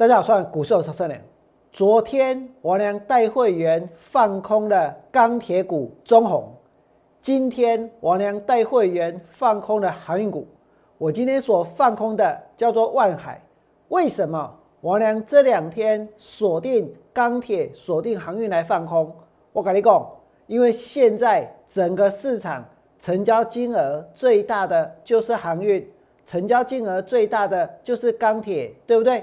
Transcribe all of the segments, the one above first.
大家好，我是股市有超人。昨天王良带会员放空了钢铁股中红，今天王良带会员放空了航运股。我今天所放空的叫做万海。为什么王良这两天锁定钢铁、锁定航运来放空？我跟你讲，因为现在整个市场成交金额最大的就是航运，成交金额最大的就是钢铁，对不对？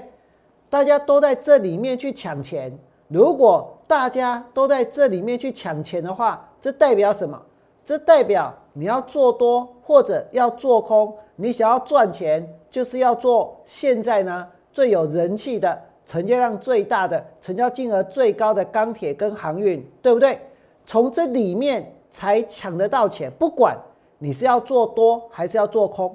大家都在这里面去抢钱。如果大家都在这里面去抢钱的话，这代表什么？这代表你要做多或者要做空，你想要赚钱，就是要做现在呢最有人气的、成交量最大的、成交金额最高的钢铁跟航运，对不对？从这里面才抢得到钱。不管你是要做多还是要做空，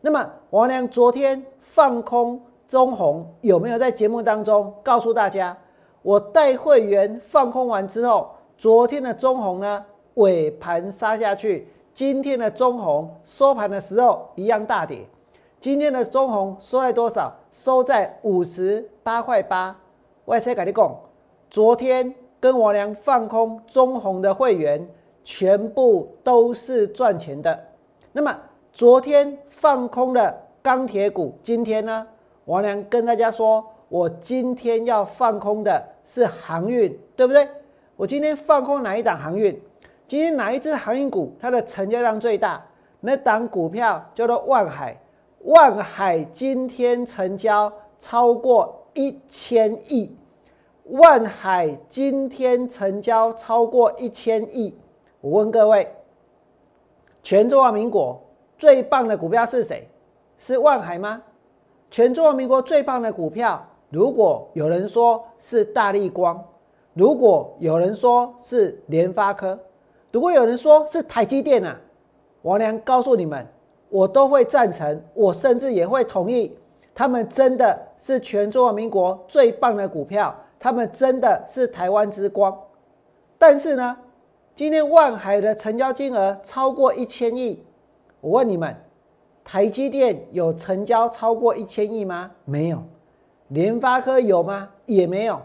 那么王良昨天放空。中红有没有在节目当中告诉大家？我带会员放空完之后，昨天的中红呢尾盘杀下去，今天的中红收盘的时候一样大跌。今天的中红收在多少？收在五十八块八。外车改你讲，昨天跟我娘放空中红的会员，全部都是赚钱的。那么昨天放空的钢铁股，今天呢？王良跟大家说，我今天要放空的是航运，对不对？我今天放空哪一档航运？今天哪一只航运股它的成交量最大？那档股票叫做万海。万海今天成交超过一千亿。万海今天成交超过一千亿。我问各位，全中华民国最棒的股票是谁？是万海吗？全中华民国最棒的股票，如果有人说是大力光，如果有人说是联发科，如果有人说是台积电啊，王良告诉你们，我都会赞成，我甚至也会同意，他们真的是全中华民国最棒的股票，他们真的是台湾之光。但是呢，今天万海的成交金额超过一千亿，我问你们。台积电有成交超过一千亿吗？没有。联发科有吗？也没有。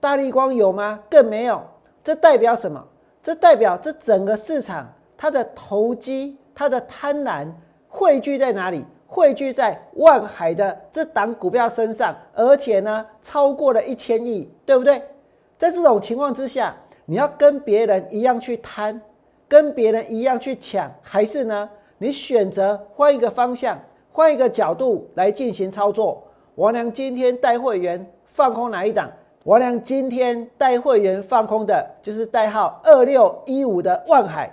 大力光有吗？更没有。这代表什么？这代表这整个市场它的投机、它的贪婪汇聚在哪里？汇聚在万海的这档股票身上，而且呢，超过了一千亿，对不对？在这种情况之下，你要跟别人一样去贪，跟别人一样去抢，还是呢？你选择换一个方向，换一个角度来进行操作。王良今天带会员放空哪一档？王良今天带会员放空的就是代号二六一五的万海。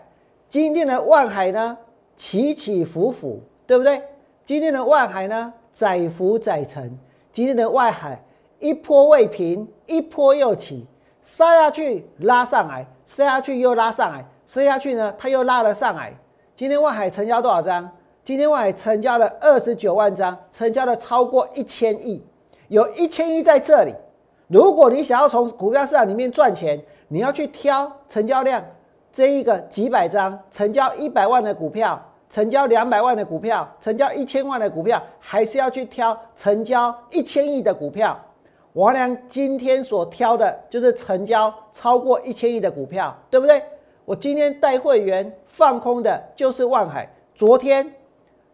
今天的万海呢，起起伏伏，对不对？今天的万海呢，载浮载沉。今天的万海一波未平，一波又起，杀下去拉上来，杀下去又拉上来，杀下去呢，它又拉了上来。今天万海成交多少张？今天万海成交了二十九万张，成交了超过一千亿，有一千亿在这里。如果你想要从股票市场里面赚钱，你要去挑成交量这一个几百张，成交一百万的股票，成交两百万的股票，成交一千万的股票，还是要去挑成交一千亿的股票？王良今天所挑的就是成交超过一千亿的股票，对不对？我今天带会员放空的就是万海。昨天，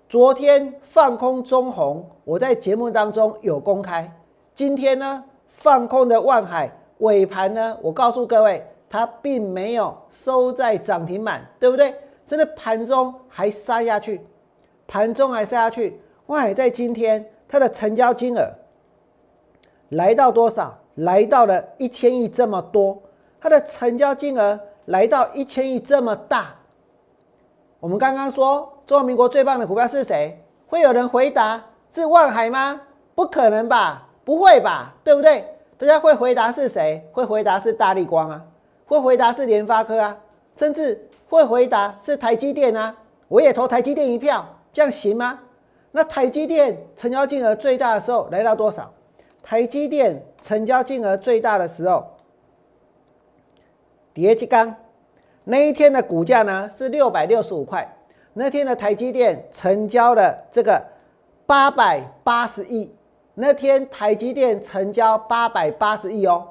昨天放空中红，我在节目当中有公开。今天呢，放空的万海尾盘呢，我告诉各位，它并没有收在涨停板，对不对？真的盘中还杀下去，盘中还杀下去。万海在今天它的成交金额来到多少？来到了一千亿这么多，它的成交金额。来到一千亿这么大，我们刚刚说中华民国最棒的股票是谁？会有人回答是万海吗？不可能吧，不会吧，对不对？大家会回答是谁？会回答是大力光啊，会回答是联发科啊，甚至会回答是台积电啊。我也投台积电一票，这样行吗？那台积电成交金额最大的时候来到多少？台积电成交金额最大的时候。叠基钢那一天的股价呢是六百六十五块，那天的台积电成交了这个八百八十亿，那天台积电成交八百八十亿哦，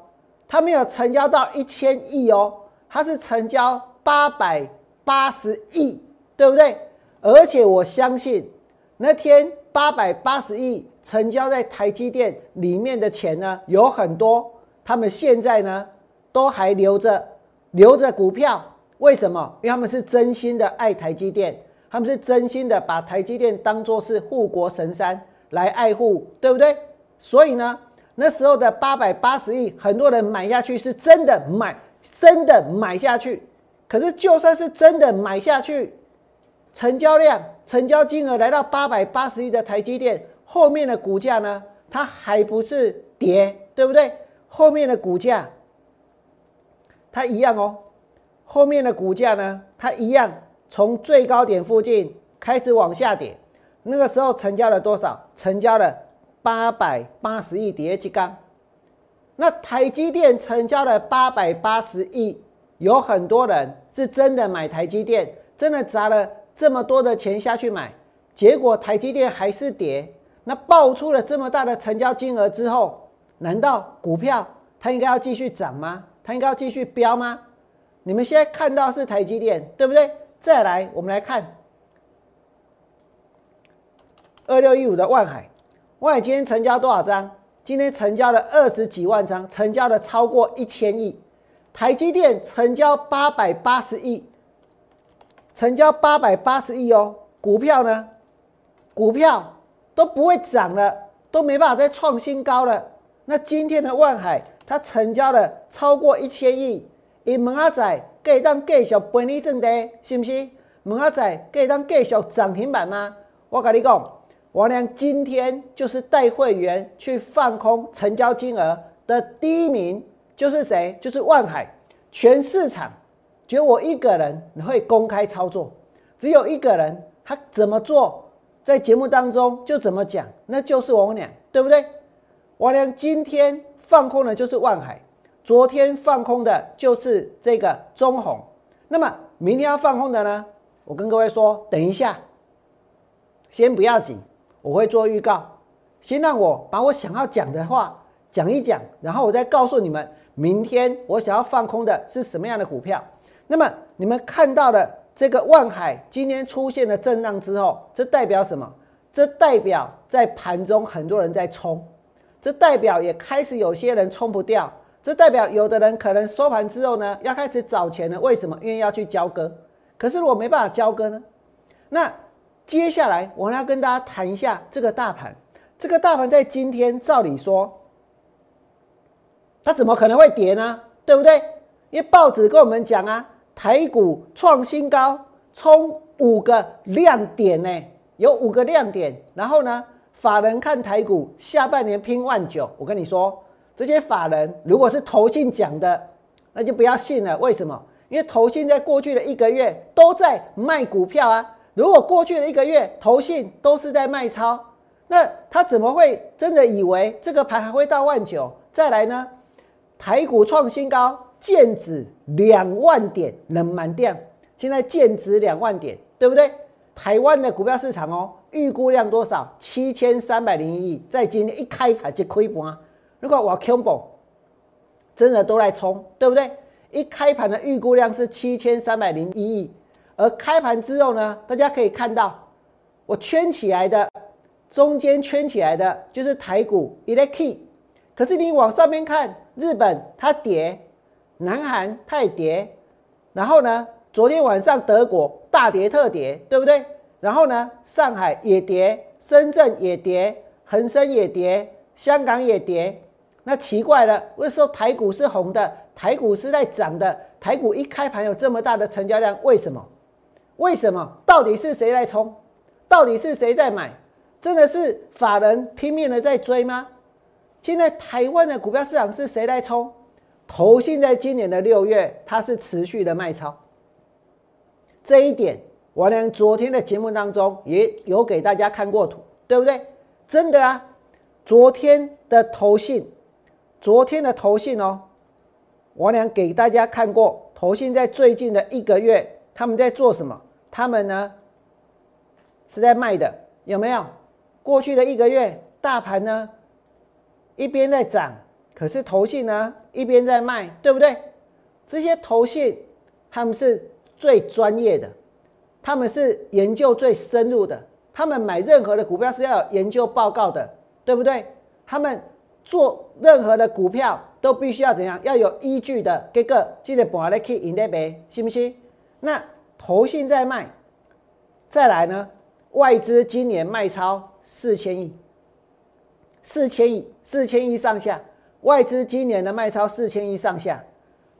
它没有成交到一千亿哦，它是成交八百八十亿，对不对？而且我相信那天八百八十亿成交在台积电里面的钱呢，有很多，他们现在呢都还留着留着股票，为什么？因为他们是真心的爱台积电，他们是真心的把台积电当作是护国神山来爱护，对不对？所以呢，那时候的八百八十亿，很多人买下去是真的买，真的买下去。可是就算是真的买下去，成交量、成交金额来到八百八十亿的台积电，后面的股价呢，它还不是跌，对不对？后面的股价，它一样哦。后面的股价呢，它一样从最高点附近开始往下跌。那个时候成交了多少？成交了八百八十亿叠几钢。那台积电成交了八百八十亿，有很多人是真的买台积电，真的砸了这么多的钱下去买，结果台积电还是跌。那爆出了这么大的成交金额之后，难道股票它应该要继续涨吗？它应该要继续飙吗？你们现在看到是台积电，对不对？再来，我们来看二六一五的万海，万海今天成交多少张？今天成交了二十几万张，成交了超过一千亿。台积电成交八百八十亿，成交八百八十亿哦。股票呢？股票都不会涨了，都没办法再创新高了。那今天的万海，它成交了超过一千亿。伊问阿仔，可以当继续分你正的，是不是？问阿仔，可以当继续涨停板吗？我跟你讲，王良今天就是带会员去放空，成交金额的第一名就是谁？就是万海。全市场只有我一个人会公开操作，只有一个人，他怎么做，在节目当中就怎么讲，那就是王良，对不对？王良今天放空的就是万海。昨天放空的就是这个中红，那么明天要放空的呢？我跟各位说，等一下，先不要紧，我会做预告，先让我把我想要讲的话讲一讲，然后我再告诉你们，明天我想要放空的是什么样的股票。那么你们看到的这个万海今天出现了震荡之后，这代表什么？这代表在盘中很多人在冲，这代表也开始有些人冲不掉。这代表有的人可能收盘之后呢，要开始找钱了。为什么？因为要去交割。可是如果没办法交割呢？那接下来我要跟大家谈一下这个大盘。这个大盘在今天照理说，它怎么可能会跌呢？对不对？因为报纸跟我们讲啊，台股创新高，冲五个亮点呢，有五个亮点。然后呢，法人看台股下半年拼万九。我跟你说。这些法人如果是投信讲的，那就不要信了。为什么？因为投信在过去的一个月都在卖股票啊。如果过去的一个月投信都是在卖超，那他怎么会真的以为这个盘还会到万九？再来呢？台股创新高，剑指两万点冷满掉。现在剑指两万点，对不对？台湾的股票市场哦，预估量多少？七千三百零一亿，在今天一开盘就亏盘。如果我 c o m b o 真的都来冲，对不对？一开盘的预估量是七千三百零一亿，而开盘之后呢，大家可以看到我圈起来的中间圈起来的就是台股 e l e k y 可是你往上面看，日本它跌，南韩它也跌，然后呢，昨天晚上德国大跌特跌，对不对？然后呢，上海也跌，深圳也跌，恒生也跌，香港也跌。那奇怪了，为什么台股是红的？台股是在涨的。台股一开盘有这么大的成交量，为什么？为什么？到底是谁在冲？到底是谁在买？真的是法人拼命的在追吗？现在台湾的股票市场是谁在冲？投信在今年的六月，它是持续的卖超。这一点，我连昨天的节目当中也有给大家看过图，对不对？真的啊，昨天的投信。昨天的投信哦，我俩给大家看过，投信在最近的一个月，他们在做什么？他们呢是在卖的，有没有？过去的一个月，大盘呢一边在涨，可是投信呢一边在卖，对不对？这些投信他们是最专业的，他们是研究最深入的，他们买任何的股票是要有研究报告的，对不对？他们做任何的股票都必须要怎样？要有依据的。这个记得把来去引那边，信不信？那投信在卖，再来呢？外资今年卖超四千亿，四千亿，四千亿上下。外资今年的卖超四千亿上下，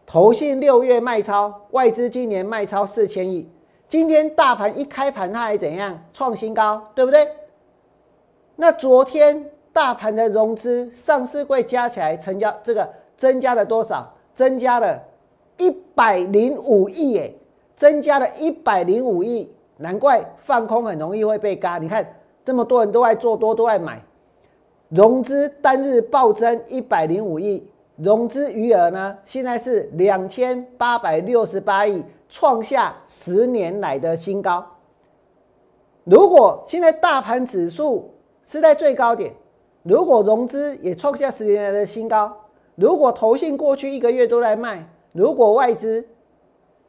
投信六月卖超，外资今年卖超四千亿。今天大盘一开盘，它还怎样？创新高，对不对？那昨天大盘的融资、上市柜加起来成交，这个增加了多少？增加了一百零五亿，耶，增加了一百零五亿。难怪放空很容易会被嘎。你看这么多人都爱做多，都爱买，融资单日暴增一百零五亿，融资余额呢现在是两千八百六十八亿，创下十年来的新高。如果现在大盘指数是在最高点，如果融资也创下十年来的新高，如果投信过去一个月都在卖，如果外资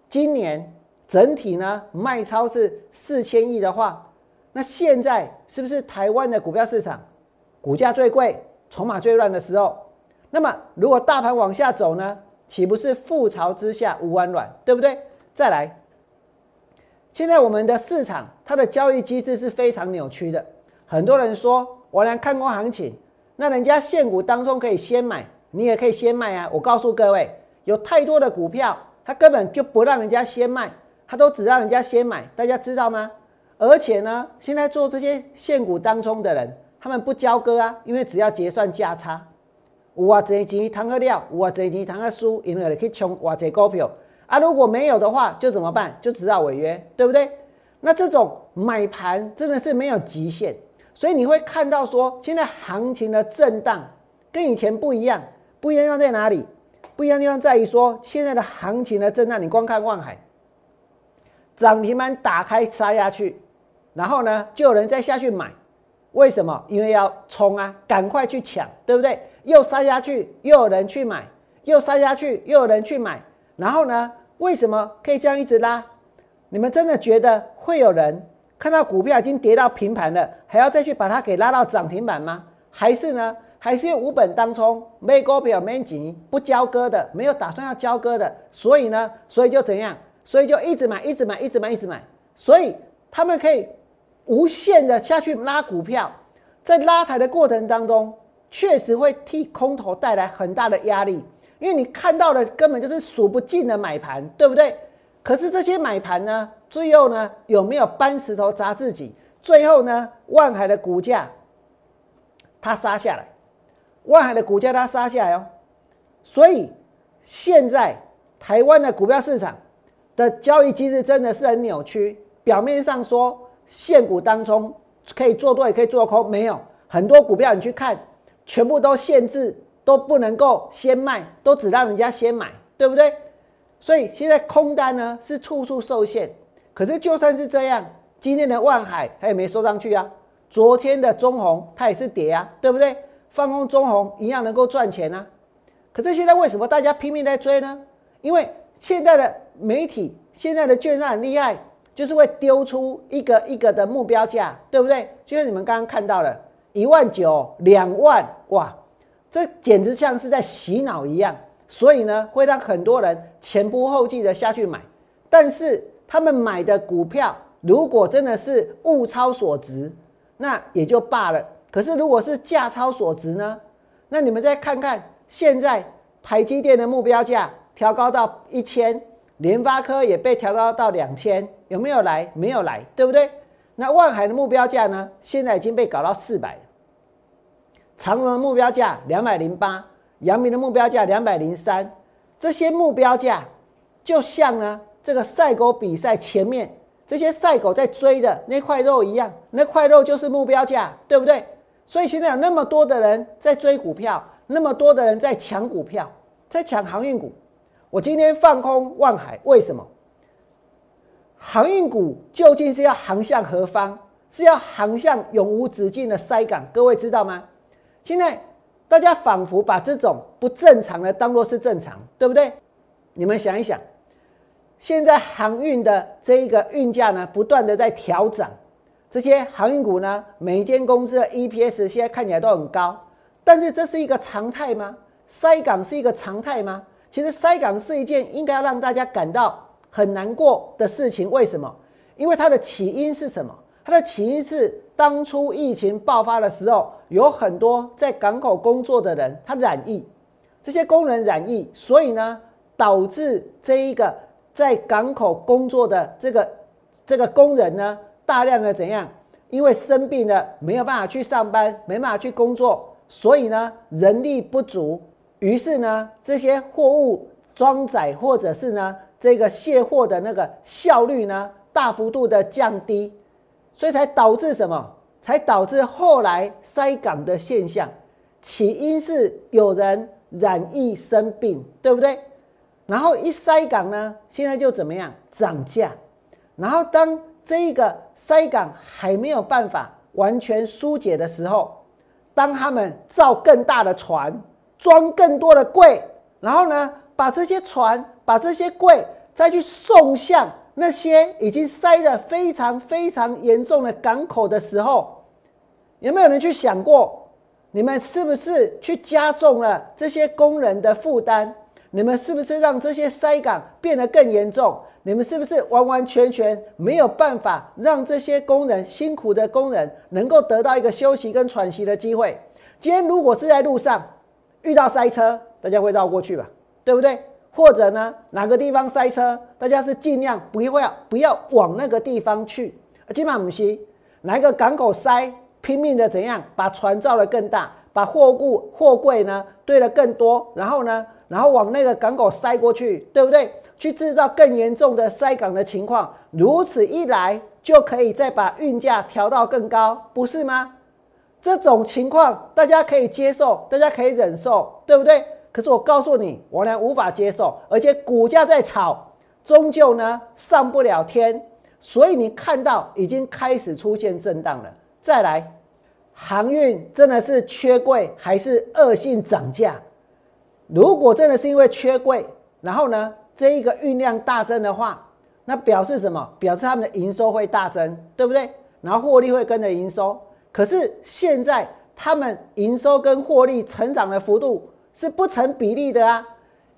今年。整体呢卖超是四千亿的话，那现在是不是台湾的股票市场股价最贵、筹码最乱的时候？那么如果大盘往下走呢，岂不是覆巢之下无完卵，对不对？再来，现在我们的市场它的交易机制是非常扭曲的。很多人说我来看过行情，那人家现股当中可以先买，你也可以先卖啊。我告诉各位，有太多的股票，它根本就不让人家先卖。他都只让人家先买，大家知道吗？而且呢，现在做这些现股当中的人，他们不交割啊，因为只要结算价差，有啊这钱谈个料，有啊这钱谈个输，因为可以冲哇这股票啊。如果没有的话，就怎么办？就只好违约，对不对？那这种买盘真的是没有极限，所以你会看到说，现在行情的震荡跟以前不一样，不一样地方在哪里？不一样地方在于说，现在的行情的震荡，你光看望海。涨停板打开杀下去，然后呢，就有人再下去买，为什么？因为要冲啊，赶快去抢，对不对？又杀下去，又有人去买，又杀下去，又有人去买，然后呢，为什么可以这样一直拉？你们真的觉得会有人看到股票已经跌到平盘了，还要再去把它给拉到涨停板吗？还是呢？还是用五本当冲，没股票没钱，不交割的，没有打算要交割的，所以呢，所以就怎样？所以就一直买，一直买，一直买，一直买。所以他们可以无限的下去拉股票，在拉抬的过程当中，确实会替空头带来很大的压力，因为你看到的根本就是数不尽的买盘，对不对？可是这些买盘呢，最后呢有没有搬石头砸自己？最后呢，万海的股价它杀下来，万海的股价它杀下来哦。所以现在台湾的股票市场。的交易机制真的是很扭曲。表面上说现股当中可以做多也可以做空，没有很多股票你去看，全部都限制，都不能够先卖，都只让人家先买，对不对？所以现在空单呢是处处受限。可是就算是这样，今天的万海它也没收上去啊。昨天的中红它也是跌啊，对不对？放空中红一样能够赚钱啊。可是现在为什么大家拼命在追呢？因为现在的媒体现在的券商很厉害，就是会丢出一个一个的目标价，对不对？就像你们刚刚看到了，一万九、两万，哇，这简直像是在洗脑一样。所以呢，会让很多人前仆后继的下去买。但是他们买的股票，如果真的是物超所值，那也就罢了。可是如果是价超所值呢？那你们再看看现在台积电的目标价。调高到一千，联发科也被调高到两千，有没有来？没有来，对不对？那万海的目标价呢？现在已经被搞到四百长荣的目标价两百零八，阳明的目标价两百零三，这些目标价就像呢这个赛狗比赛前面这些赛狗在追的那块肉一样，那块肉就是目标价，对不对？所以现在有那么多的人在追股票，那么多的人在抢股票，在抢航运股。我今天放空万海，为什么？航运股究竟是要航向何方？是要航向永无止境的塞港？各位知道吗？现在大家仿佛把这种不正常的当做是正常，对不对？你们想一想，现在航运的这一个运价呢，不断的在调整，这些航运股呢，每一间公司的 EPS 现在看起来都很高，但是这是一个常态吗？塞港是一个常态吗？其实塞港是一件应该让大家感到很难过的事情。为什么？因为它的起因是什么？它的起因是当初疫情爆发的时候，有很多在港口工作的人他染疫，这些工人染疫，所以呢，导致这一个在港口工作的这个这个工人呢，大量的怎样？因为生病了，没有办法去上班，没办法去工作，所以呢，人力不足。于是呢，这些货物装载或者是呢这个卸货的那个效率呢大幅度的降低，所以才导致什么？才导致后来塞港的现象。起因是有人染疫生病，对不对？然后一塞港呢，现在就怎么样涨价？然后当这一个塞港还没有办法完全疏解的时候，当他们造更大的船。装更多的柜，然后呢，把这些船、把这些柜再去送向那些已经塞得非常非常严重的港口的时候，有没有人去想过，你们是不是去加重了这些工人的负担？你们是不是让这些塞港变得更严重？你们是不是完完全全没有办法让这些工人辛苦的工人能够得到一个休息跟喘息的机会？今天如果是在路上。遇到塞车，大家会绕过去吧，对不对？或者呢，哪个地方塞车，大家是尽量不要不要往那个地方去。金马姆西，哪个港口塞，拼命的怎样把船造的更大，把货物货柜呢堆的更多，然后呢，然后往那个港口塞过去，对不对？去制造更严重的塞港的情况，如此一来就可以再把运价调到更高，不是吗？这种情况大家可以接受，大家可以忍受，对不对？可是我告诉你，我呢无法接受，而且股价在炒，终究呢上不了天，所以你看到已经开始出现震荡了。再来，航运真的是缺柜还是恶性涨价？如果真的是因为缺柜，然后呢这一个运量大增的话，那表示什么？表示他们的营收会大增，对不对？然后获利会跟着营收。可是现在他们营收跟获利成长的幅度是不成比例的啊！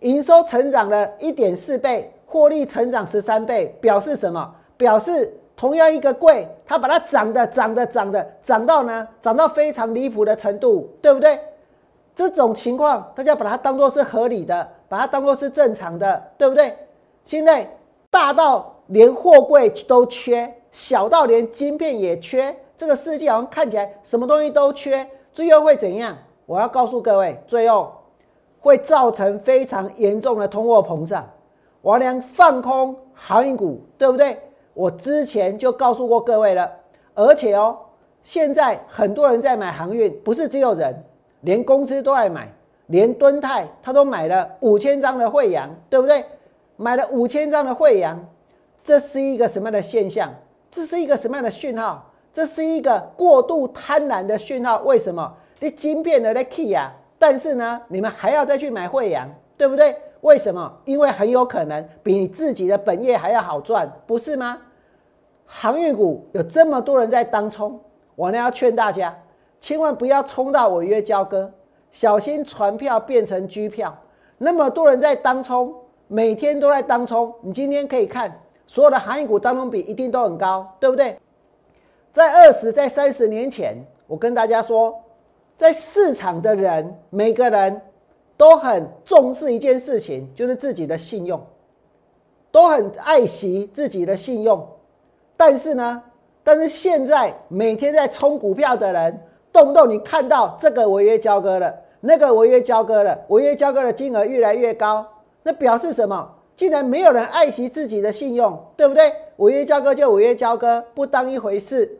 营收成长了一点四倍，获利成长十三倍，表示什么？表示同样一个贵，它把它涨的涨的涨的涨到呢，涨到非常离谱的程度，对不对？这种情况大家把它当做是合理的，把它当做是正常的，对不对？现在大到连货柜都缺，小到连晶片也缺。这个世界好像看起来什么东西都缺，最后会怎样？我要告诉各位，最后会造成非常严重的通货膨胀。王良放空航运股，对不对？我之前就告诉过各位了，而且哦，现在很多人在买航运，不是只有人，连公司都在买，连敦泰他都买了五千张的汇阳，对不对？买了五千张的汇阳，这是一个什么样的现象？这是一个什么样的讯号？这是一个过度贪婪的讯号。为什么？你金片的在 key 啊，但是呢，你们还要再去买汇阳，对不对？为什么？因为很有可能比你自己的本业还要好赚，不是吗？航运股有这么多人在当冲，我呢要劝大家，千万不要冲到违约交割，小心船票变成居票。那么多人在当冲，每天都在当冲，你今天可以看所有的航运股当中比一定都很高，对不对？在二十、在三十年前，我跟大家说，在市场的人，每个人都很重视一件事情，就是自己的信用，都很爱惜自己的信用。但是呢，但是现在每天在冲股票的人，动不动你看到这个违约交割了，那个违约交割了，违约交割的金额越来越高，那表示什么？竟然没有人爱惜自己的信用，对不对？违约交割就违约交割，不当一回事。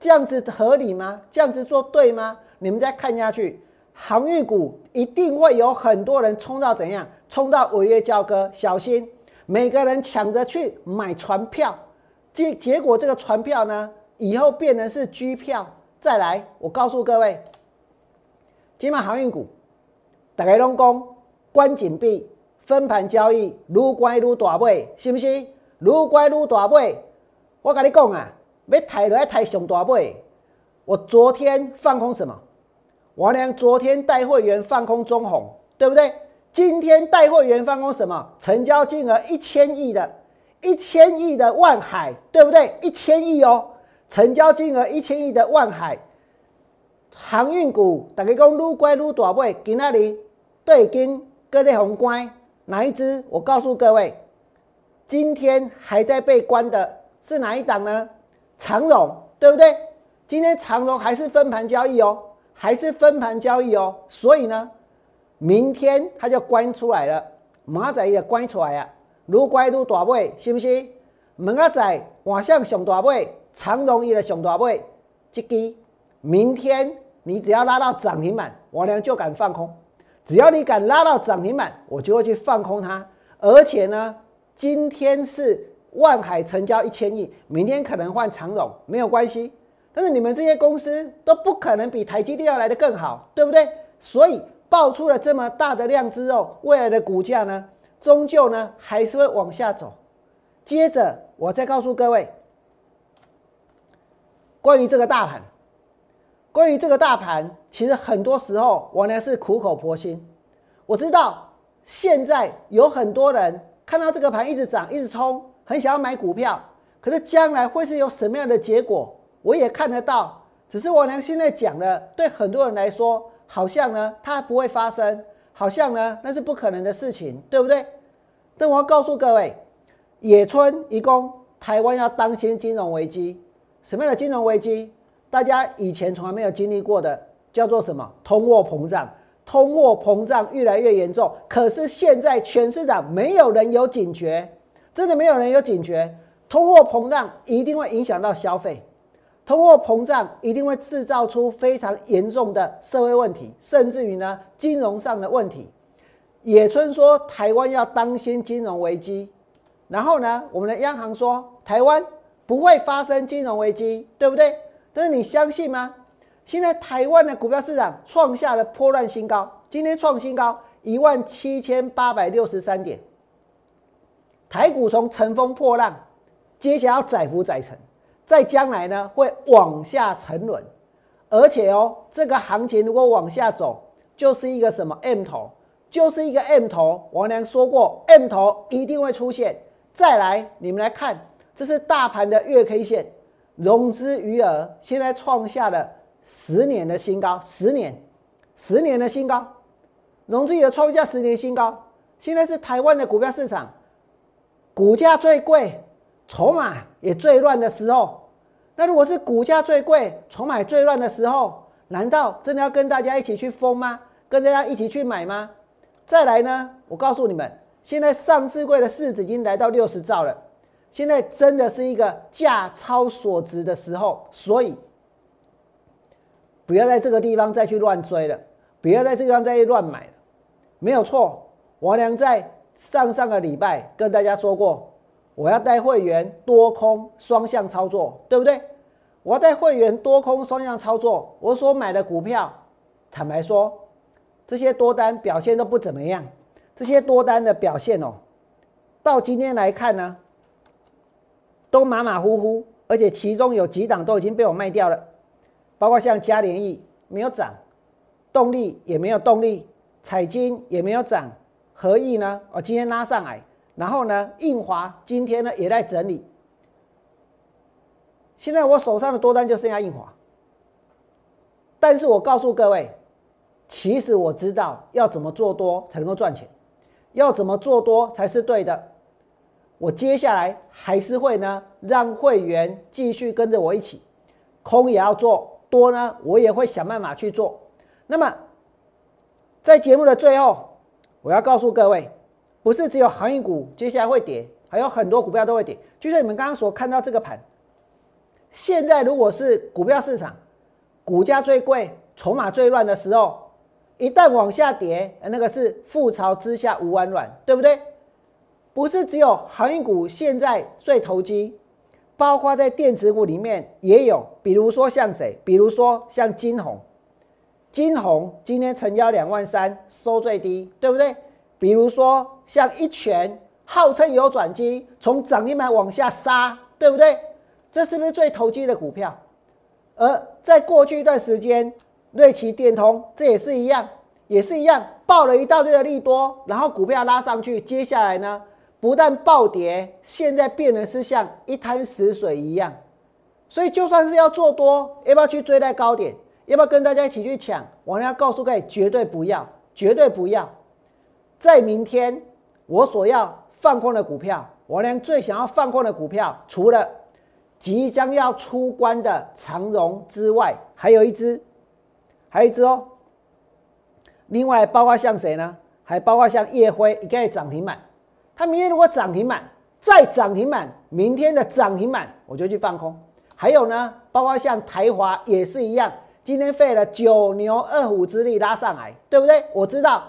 这样子合理吗？这样子做对吗？你们再看下去，航运股一定会有很多人冲到怎样？冲到违约交割，小心！每个人抢着去买船票，结结果这个船票呢，以后变成是居票。再来，我告诉各位，今晚航运股，大家拢讲关紧闭，分盘交易，愈乖愈大尾，是不是？愈乖愈大尾，我跟你讲啊，要抬就要抬上大尾。我昨天放空什么？王良昨天带会员放空中红，对不对？今天带会员放空什么？成交金额一千亿的，一千亿的万海，对不对？一千亿哦，成交金额一千亿的万海。航运股，大家讲撸乖撸大尾，今那里对金各类宏观哪一只？我告诉各位，今天还在被关的是哪一档呢？长荣，对不对？今天长荣还是分盘交易哦，还是分盘交易哦。所以呢，明天它就关出来了，马仔也关出来啊，愈乖愈大尾，是不是？马仔往向上大尾，长荣也的上大尾，这支明天。你只要拉到涨停板，王良就敢放空。只要你敢拉到涨停板，我就会去放空它。而且呢，今天是万海成交一千亿，明天可能换长荣，没有关系。但是你们这些公司都不可能比台积电要来的更好，对不对？所以爆出了这么大的量之后，未来的股价呢，终究呢还是会往下走。接着我再告诉各位，关于这个大盘。关于这个大盘，其实很多时候我呢是苦口婆心。我知道现在有很多人看到这个盘一直涨、一直冲，很想要买股票。可是将来会是有什么样的结果，我也看得到。只是我娘现在讲的，对很多人来说，好像呢它不会发生，好像呢那是不可能的事情，对不对？但我要告诉各位，野村一共台湾要当心金融危机，什么样的金融危机？大家以前从来没有经历过的，叫做什么？通货膨胀，通货膨胀越来越严重。可是现在全市场没有人有警觉，真的没有人有警觉。通货膨胀一定会影响到消费，通货膨胀一定会制造出非常严重的社会问题，甚至于呢金融上的问题。野村说台湾要当心金融危机，然后呢我们的央行说台湾不会发生金融危机，对不对？但是你相信吗？现在台湾的股票市场创下了破烂新高，今天创新高一万七千八百六十三点。台股从乘风破浪，接下来要载浮载沉，在将来呢会往下沉沦，而且哦，这个行情如果往下走，就是一个什么 M 头，就是一个 M 头。王良说过，M 头一定会出现。再来，你们来看，这是大盘的月 K 线。融资余额现在创下了十年的新高，十年，十年的新高，融资余额创下十年新高。现在是台湾的股票市场，股价最贵，筹码也最乱的时候。那如果是股价最贵，筹码最乱的时候，难道真的要跟大家一起去疯吗？跟大家一起去买吗？再来呢？我告诉你们，现在上市柜的市值已经来到六十兆了。现在真的是一个价超所值的时候，所以不要在这个地方再去乱追了，不要在这个地方再去乱买了。没有错，王良在上上个礼拜跟大家说过，我要带会员多空双向操作，对不对？我要带会员多空双向操作。我所买的股票，坦白说，这些多单表现都不怎么样。这些多单的表现哦，到今天来看呢？都马马虎虎，而且其中有几档都已经被我卖掉了，包括像嘉联益没有涨，动力也没有动力，彩金也没有涨，合益呢？哦，今天拉上来，然后呢，印华今天呢也在整理。现在我手上的多单就剩下印华，但是我告诉各位，其实我知道要怎么做多才能够赚钱，要怎么做多才是对的。我接下来还是会呢，让会员继续跟着我一起，空也要做多呢，我也会想办法去做。那么，在节目的最后，我要告诉各位，不是只有航运股接下来会跌，还有很多股票都会跌。就像你们刚刚所看到这个盘，现在如果是股票市场，股价最贵、筹码最乱的时候，一旦往下跌，那个是覆巢之下无完卵，对不对？不是只有航运股现在最投机，包括在电子股里面也有，比如说像谁？比如说像金红，金红今天成交两万三，收最低，对不对？比如说像一拳，号称有转机，从涨停板往下杀，对不对？这是不是最投机的股票？而在过去一段时间，瑞奇电通这也是一样，也是一样，爆了一大堆的利多，然后股票拉上去，接下来呢，不但暴跌，现在变得是像一滩死水一样。所以就算是要做多，要不要去追在高点？要不要跟大家一起去抢？我要告诉各位，绝对不要，绝对不要。在明天，我所要放空的股票，我连最想要放空的股票，除了即将要出关的长荣之外，还有一只，还有一只哦。另外，包括像谁呢？还包括像叶辉，也可以涨停板。它明天如果涨停板，再涨停板，明天的涨停板我就去放空。还有呢，包括像台华也是一样。今天费了九牛二虎之力拉上来，对不对？我知道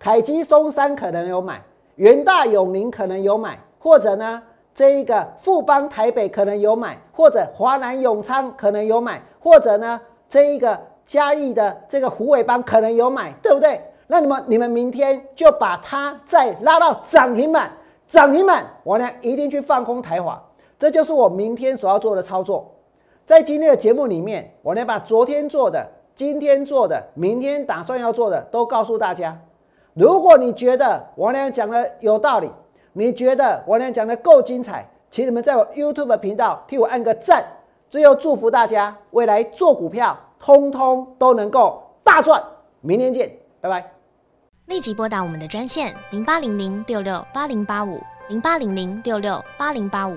凯基松山可能有买，元大永宁可能有买，或者呢，这一个富邦台北可能有买，或者华南永昌可能有买，或者呢，这一个嘉义的这个虎尾帮可能有买，对不对？那你们你们明天就把它再拉到涨停板，涨停板，我呢一定去放空台华，这就是我明天所要做的操作。在今天的节目里面，我呢把昨天做的、今天做的、明天打算要做的都告诉大家。如果你觉得我俩讲的有道理，你觉得我俩讲的够精彩，请你们在我 YouTube 频道替我按个赞。最后祝福大家未来做股票，通通都能够大赚。明天见，拜拜。立即拨打我们的专线零八零零六六八零八五。零八零零六六八零八五